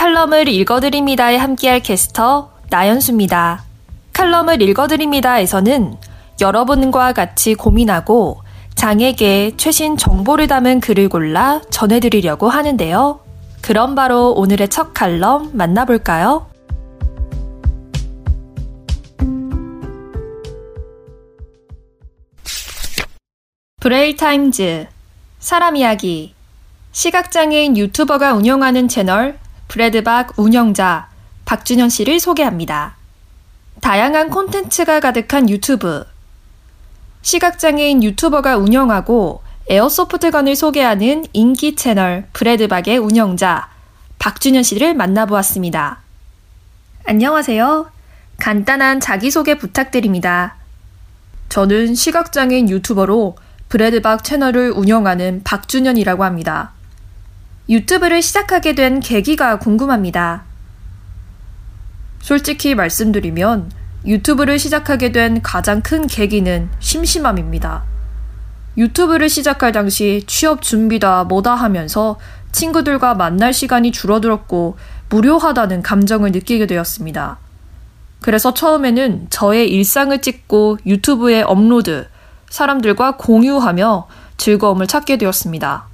칼럼을 읽어드립니다에 함께할 캐스터 나연수입니다. 칼럼을 읽어드립니다에서는 여러분과 같이 고민하고 장에게 최신 정보를 담은 글을 골라 전해드리려고 하는데요. 그럼 바로 오늘의 첫 칼럼 만나볼까요? Braille Times 사람 이야기 시각장애인 유튜버가 운영하는 채널 브레드박 운영자 박준현 씨를 소개합니다. 다양한 콘텐츠가 가득한 유튜브. 시각장애인 유튜버가 운영하고 airsoft gun을 소개하는 인기 채널 브레드박의 운영자 박준현 씨를 만나보았습니다. 안녕하세요. 간단한 자기소개 부탁드립니다. 저는 시각장애인 유튜버로 브레드박 채널을 운영하는 박준현이라고 합니다. 유튜브를 시작하게 된 계기가 궁금합니다. 솔직히 말씀드리면 유튜브를 시작하게 된 가장 큰 계기는 심심함입니다. 유튜브를 시작할 당시 취업 준비다 뭐다 하면서 친구들과 만날 시간이 줄어들었고 무료하다는 감정을 느끼게 되었습니다. 그래서 처음에는 저의 일상을 찍고 유튜브에 업로드, 사람들과 공유하며 즐거움을 찾게 되었습니다.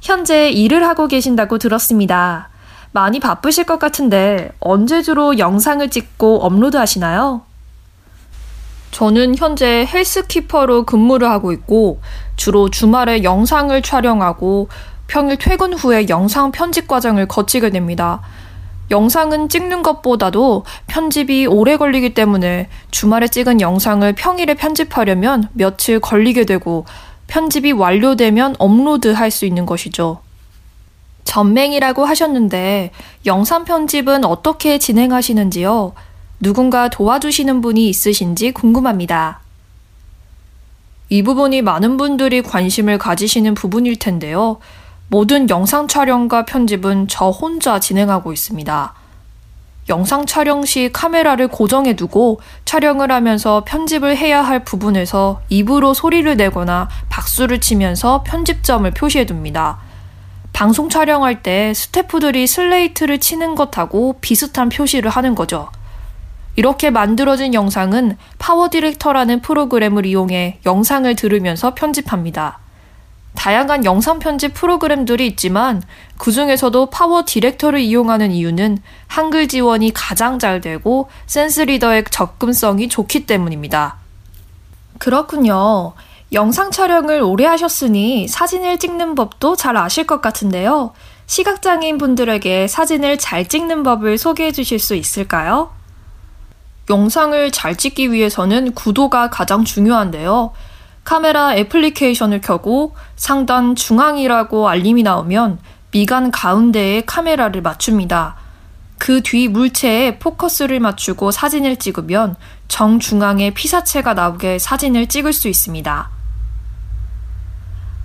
현재 일을 하고 계신다고 들었습니다. 많이 바쁘실 것 같은데 언제 주로 영상을 찍고 업로드 하시나요? 저는 현재 health keeper로 근무를 하고 있고 주로 주말에 영상을 촬영하고 평일 퇴근 후에 영상 편집 과정을 거치게 됩니다. 영상은 찍는 것보다도 편집이 오래 걸리기 때문에 주말에 찍은 영상을 평일에 편집하려면 며칠 걸리게 되고 편집이 완료되면 업로드 할 수 있는 것이죠. 전맹이라고 하셨는데 영상 편집은 어떻게 진행하시는지요? 누군가 도와주시는 분이 있으신지 궁금합니다. 이 부분이 많은 분들이 관심을 가지시는 부분일 텐데요. 모든 영상 촬영과 편집은 저 혼자 진행하고 있습니다. 영상 촬영 시 카메라를 고정해 두고 촬영을 하면서 편집을 해야 할 부분에서 입으로 소리를 내거나 박수를 치면서 편집점을 표시해 둡니다. 방송 촬영할 때 스태프들이 슬레이트를 치는 것하고 비슷한 표시를 하는 거죠. 이렇게 만들어진 영상은 PowerDirector라는 프로그램을 이용해 영상을 들으면서 편집합니다. 다양한 영상 편집 프로그램들이 있지만 그 중에서도 PowerDirector를 이용하는 이유는 한글 지원이 가장 잘 되고 Sense Reader의 접근성이 좋기 때문입니다. 그렇군요. 영상 촬영을 오래 하셨으니 사진을 찍는 법도 잘 아실 것 같은데요. 시각장애인 분들에게 사진을 잘 찍는 법을 소개해 주실 수 있을까요? 영상을 잘 찍기 위해서는 구도가 가장 중요한데요. 카메라 애플리케이션을 켜고 상단 중앙이라고 알림이 나오면 미간 가운데에 카메라를 맞춥니다. 그 뒤 물체에 포커스를 맞추고 사진을 찍으면 정중앙에 피사체가 나오게 사진을 찍을 수 있습니다.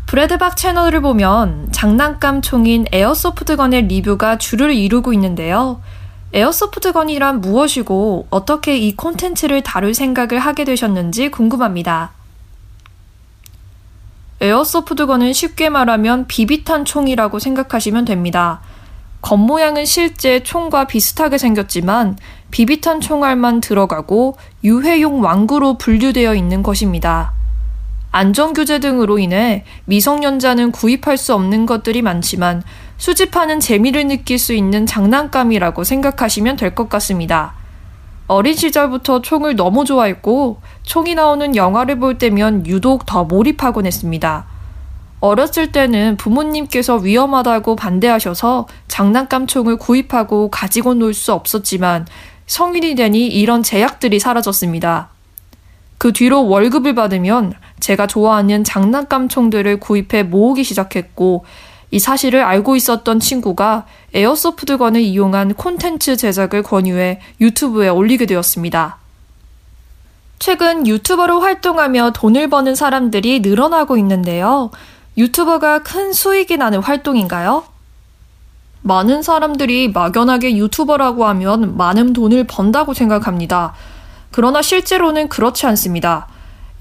브래드박 채널을 보면 장난감 총인 에어소프트건의 리뷰가 주를 이루고 있는데요. 에어소프트건이란 무엇이고 어떻게 이 콘텐츠를 다룰 생각을 하게 되셨는지 궁금합니다. 에어소프트건은 쉽게 말하면 비비탄 총이라고 생각하시면 됩니다. 겉모양은 실제 총과 비슷하게 생겼지만 비비탄 총알만 들어가고 유해용 왕구로 분류되어 있는 것입니다. 안전규제 등으로 인해 미성년자는 구입할 수 없는 것들이 많지만 수집하는 재미를 느낄 수 있는 장난감이라고 생각하시면 될 것 같습니다. 어린 시절부터 총을 너무 좋아했고 총이 나오는 영화를 볼 때면 유독 더 몰입하곤 했습니다. 어렸을 때는 부모님께서 위험하다고 반대하셔서 장난감 총을 구입하고 가지고 놀 수 없었지만 성인이 되니 이런 제약들이 사라졌습니다. 그 뒤로 월급을 받으면 제가 좋아하는 장난감 총들을 구입해 모으기 시작했고 이 사실을 알고 있었던 친구가 에어소프트건을 이용한 콘텐츠 제작을 권유해 유튜브에 올리게 되었습니다. 최근 유튜버로 활동하며 돈을 버는 사람들이 늘어나고 있는데요. 유튜버가 큰 수익이 나는 활동인가요? 많은 사람들이 막연하게 유튜버라고 하면 많은 돈을 번다고 생각합니다. 그러나 실제로는 그렇지 않습니다.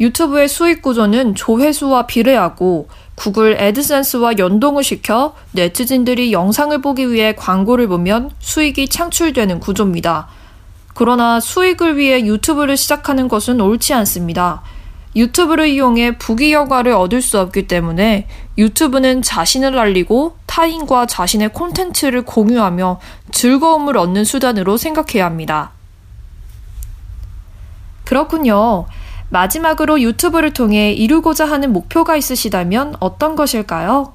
유튜브의 수익 구조는 조회수와 비례하고 구글 애드센스와 연동을 시켜 네티즌들이 영상을 보기 위해 광고를 보면 수익이 창출되는 구조입니다. 그러나 수익을 위해 유튜브를 시작하는 것은 옳지 않습니다. 유튜브를 이용해 부귀영화를 얻을 수 없기 때문에 유튜브는 자신을 알리고 타인과 자신의 콘텐츠를 공유하며 즐거움을 얻는 수단으로 생각해야 합니다. 그렇군요. 마지막으로 유튜브를 통해 이루고자 하는 목표가 있으시다면 어떤 것일까요?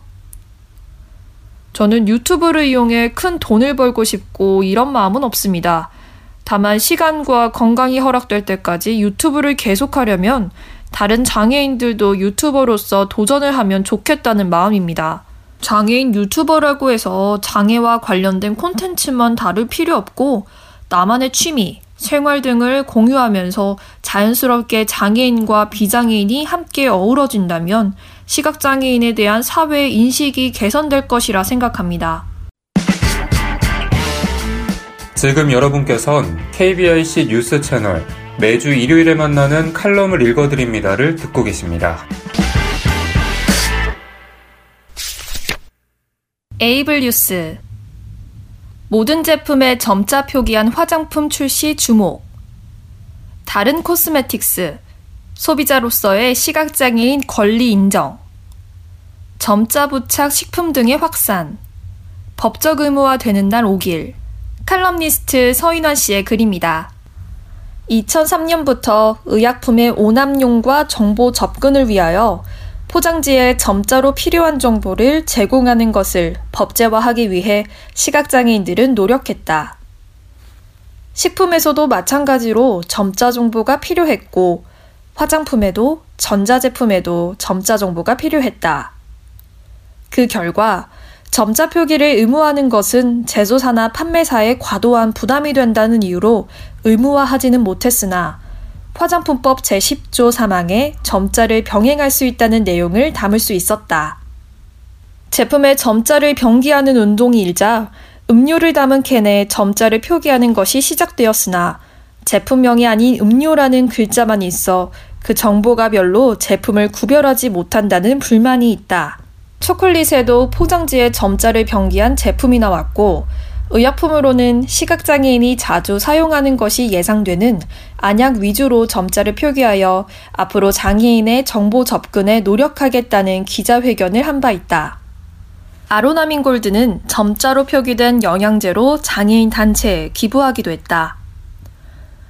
저는 유튜브를 이용해 큰 돈을 벌고 싶고 이런 마음은 없습니다. 다만 시간과 건강이 허락될 때까지 유튜브를 계속하려면 다른 장애인들도 유튜버로서 도전을 하면 좋겠다는 마음입니다. 장애인 유튜버라고 해서 장애와 관련된 콘텐츠만 다룰 필요 없고 나만의 취미, 생활 등을 공유하면서 자연스럽게 장애인과 비장애인이 함께 어우러진다면 시각장애인에 대한 사회 인식이 개선될 것이라 생각합니다. 지금 여러분께선 KBIC 뉴스 채널 매주 일요일에 만나는 칼럼을 읽어드립니다를 듣고 계십니다. 에이블 뉴스 모든 제품에 점자 표기한 화장품 출시 주목. 다른 코스메틱스 소비자로서의 시각장애인 권리 인정. 점자 부착 식품 등의 확산. 법적 의무화 되는 날 5길. 칼럼니스트 서인환 씨의 글입니다. 2003년부터 의약품의 오남용과 정보 접근을 위하여 포장지에 점자로 필요한 정보를 제공하는 것을 법제화하기 위해 시각장애인들은 노력했다. 식품에서도 마찬가지로 점자 정보가 필요했고, 화장품에도 전자제품에도 점자 정보가 필요했다. 그 결과 점자 표기를 의무화하는 것은 제조사나 판매사에 과도한 부담이 된다는 이유로 의무화하지는 못했으나 화장품법 제10조 사망에 점자를 병행할 수 있다는 내용을 담을 수 있었다. 제품에 점자를 병기하는 운동이 일자 음료를 담은 캔에 점자를 표기하는 것이 시작되었으나 제품명이 아닌 음료라는 글자만 있어 그 정보가 별로 제품을 구별하지 못한다는 불만이 있다. 초콜릿에도 포장지에 점자를 병기한 제품이 나왔고 의약품으로는 시각장애인이 자주 사용하는 것이 예상되는 안약 위주로 점자를 표기하여 앞으로 장애인의 정보 접근에 노력하겠다는 기자회견을 한 바 있다. 아로나민 골드는 점자로 표기된 영양제로 장애인 단체에 기부하기도 했다.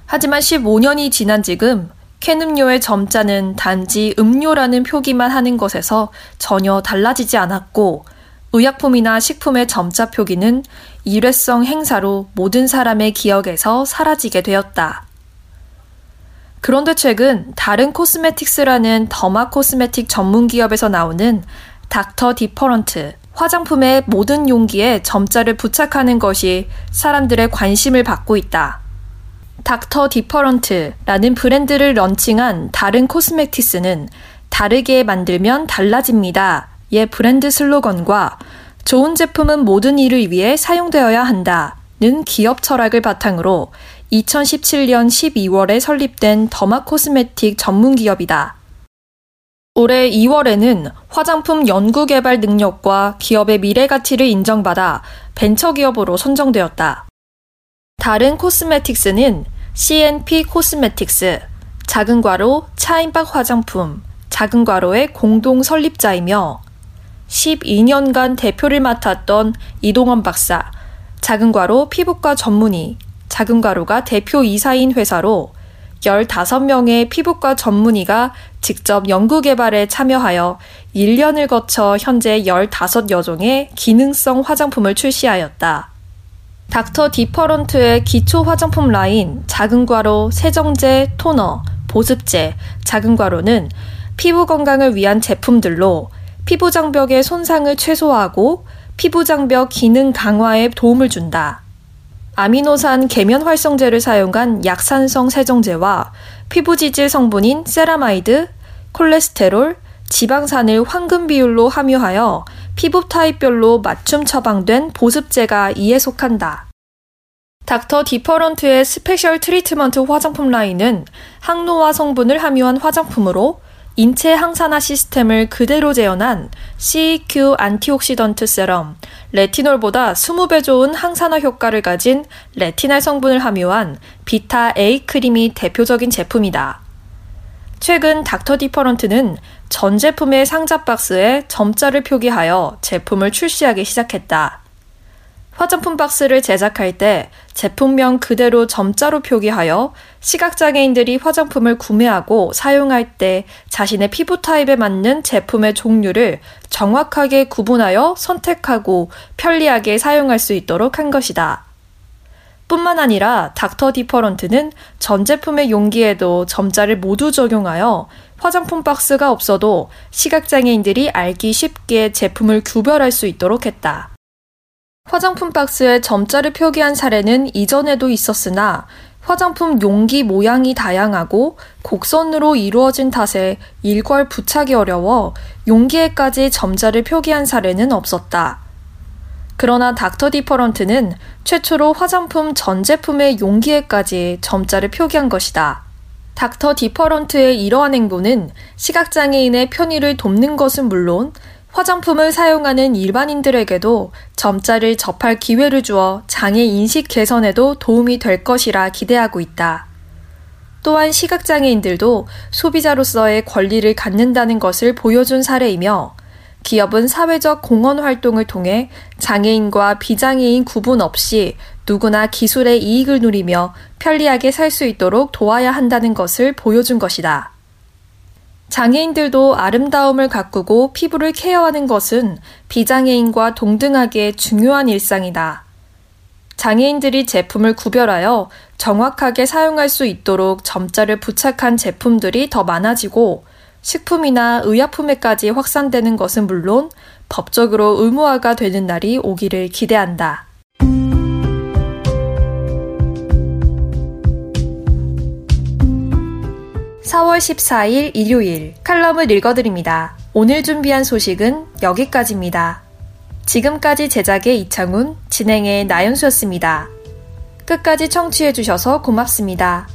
하지만 15년이 지난 지금 캔 음료의 점자는 단지 음료라는 표기만 하는 것에서 전혀 달라지지 않았고 의약품이나 식품의 점자 표기는 일회성 행사로 모든 사람의 기억에서 사라지게 되었다. 그런데 최근 다른 코스메틱스라는 derma cosmetic 전문 기업에서 나오는 Dr. Different 화장품의 모든 용기에 점자를 부착하는 것이 사람들의 관심을 받고 있다. Dr. Different라는 브랜드를 launching한 다른 코스메틱스는 다르게 만들면 달라집니다. 의 브랜드 슬로건과 좋은 제품은 모든 일을 위해 사용되어야 한다는 기업 철학을 바탕으로 2017년 12월에 설립된 derma cosmetic 전문 기업이다. 올해 2월에는 화장품 연구개발 능력과 기업의 미래 가치를 인정받아 벤처기업으로 선정되었다. 다른 코스메틱스는 CNP 코스메틱스, 작은 괄호 차인박 화장품, 작은 괄호의 공동 설립자이며 12년간 대표를 맡았던 이동원 박사, 작은 괄호 피부과 전문의, 작은 괄호가 대표 이사인 회사로 15명의 피부과 전문의가 직접 연구 개발에 참여하여 1년을 거쳐 현재 15여종의 기능성 화장품을 출시하였다. 닥터 디퍼런트의 기초 화장품 라인 작은 괄호 세정제, 토너, 보습제, 작은 괄호는 피부 건강을 위한 제품들로 피부 장벽의 손상을 최소화하고 피부 장벽 기능 강화에 도움을 준다. 아미노산 계면 활성제를 사용한 약산성 세정제와 피부 지질 성분인 세라마이드, 콜레스테롤, 지방산을 황금 비율로 함유하여 피부 타입별로 맞춤 처방된 보습제가 이에 속한다. Dr. Different의 special treatment 화장품 라인은 항노화 성분을 함유한 화장품으로 인체 항산화 시스템을 그대로 재현한 CEQ antioxidant serum, 레티놀보다 20배 좋은 항산화 효과를 가진 레티날 성분을 함유한 비타 A 크림이 대표적인 제품이다. 최근 닥터 디퍼런트는 전 제품의 상자 박스에 점자를 표기하여 제품을 출시하기 시작했다. 화장품 박스를 제작할 때 제품명 그대로 점자로 표기하여 시각장애인들이 화장품을 구매하고 사용할 때 자신의 피부 타입에 맞는 제품의 종류를 정확하게 구분하여 선택하고 편리하게 사용할 수 있도록 한 것이다. 뿐만 아니라 닥터 디퍼런트는 전 제품의 용기에도 점자를 모두 적용하여 화장품 박스가 없어도 시각장애인들이 알기 쉽게 제품을 구별할 수 있도록 했다. 화장품 박스에 점자를 표기한 사례는 이전에도 있었으나 화장품 용기 모양이 다양하고 곡선으로 이루어진 탓에 일괄 부착이 어려워 용기에까지 점자를 표기한 사례는 없었다. 그러나 닥터 디퍼런트는 최초로 화장품 전 제품의 용기에까지 점자를 표기한 것이다. 닥터 디퍼런트의 이러한 행보는 시각장애인의 편의를 돕는 것은 물론 화장품을 사용하는 일반인들에게도 점자를 접할 기회를 주어 장애 인식 개선에도 도움이 될 것이라 기대하고 있다. 또한 시각장애인들도 소비자로서의 권리를 갖는다는 것을 보여준 사례이며 기업은 사회적 공헌 활동을 통해 장애인과 비장애인 구분 없이 누구나 기술의 이익을 누리며 편리하게 살 수 있도록 도와야 한다는 것을 보여준 것이다. 장애인들도 아름다움을 가꾸고 피부를 케어하는 것은 비장애인과 동등하게 중요한 일상이다. 장애인들이 제품을 구별하여 정확하게 사용할 수 있도록 점자를 부착한 제품들이 더 많아지고 식품이나 의약품에까지 확산되는 것은 물론 법적으로 의무화가 되는 날이 오기를 기대한다. 4월 14일 일요일 칼럼을 읽어드립니다. 오늘 준비한 소식은 여기까지입니다. 지금까지 제작의 이창훈, 진행의 나연수였습니다. 끝까지 청취해주셔서 고맙습니다.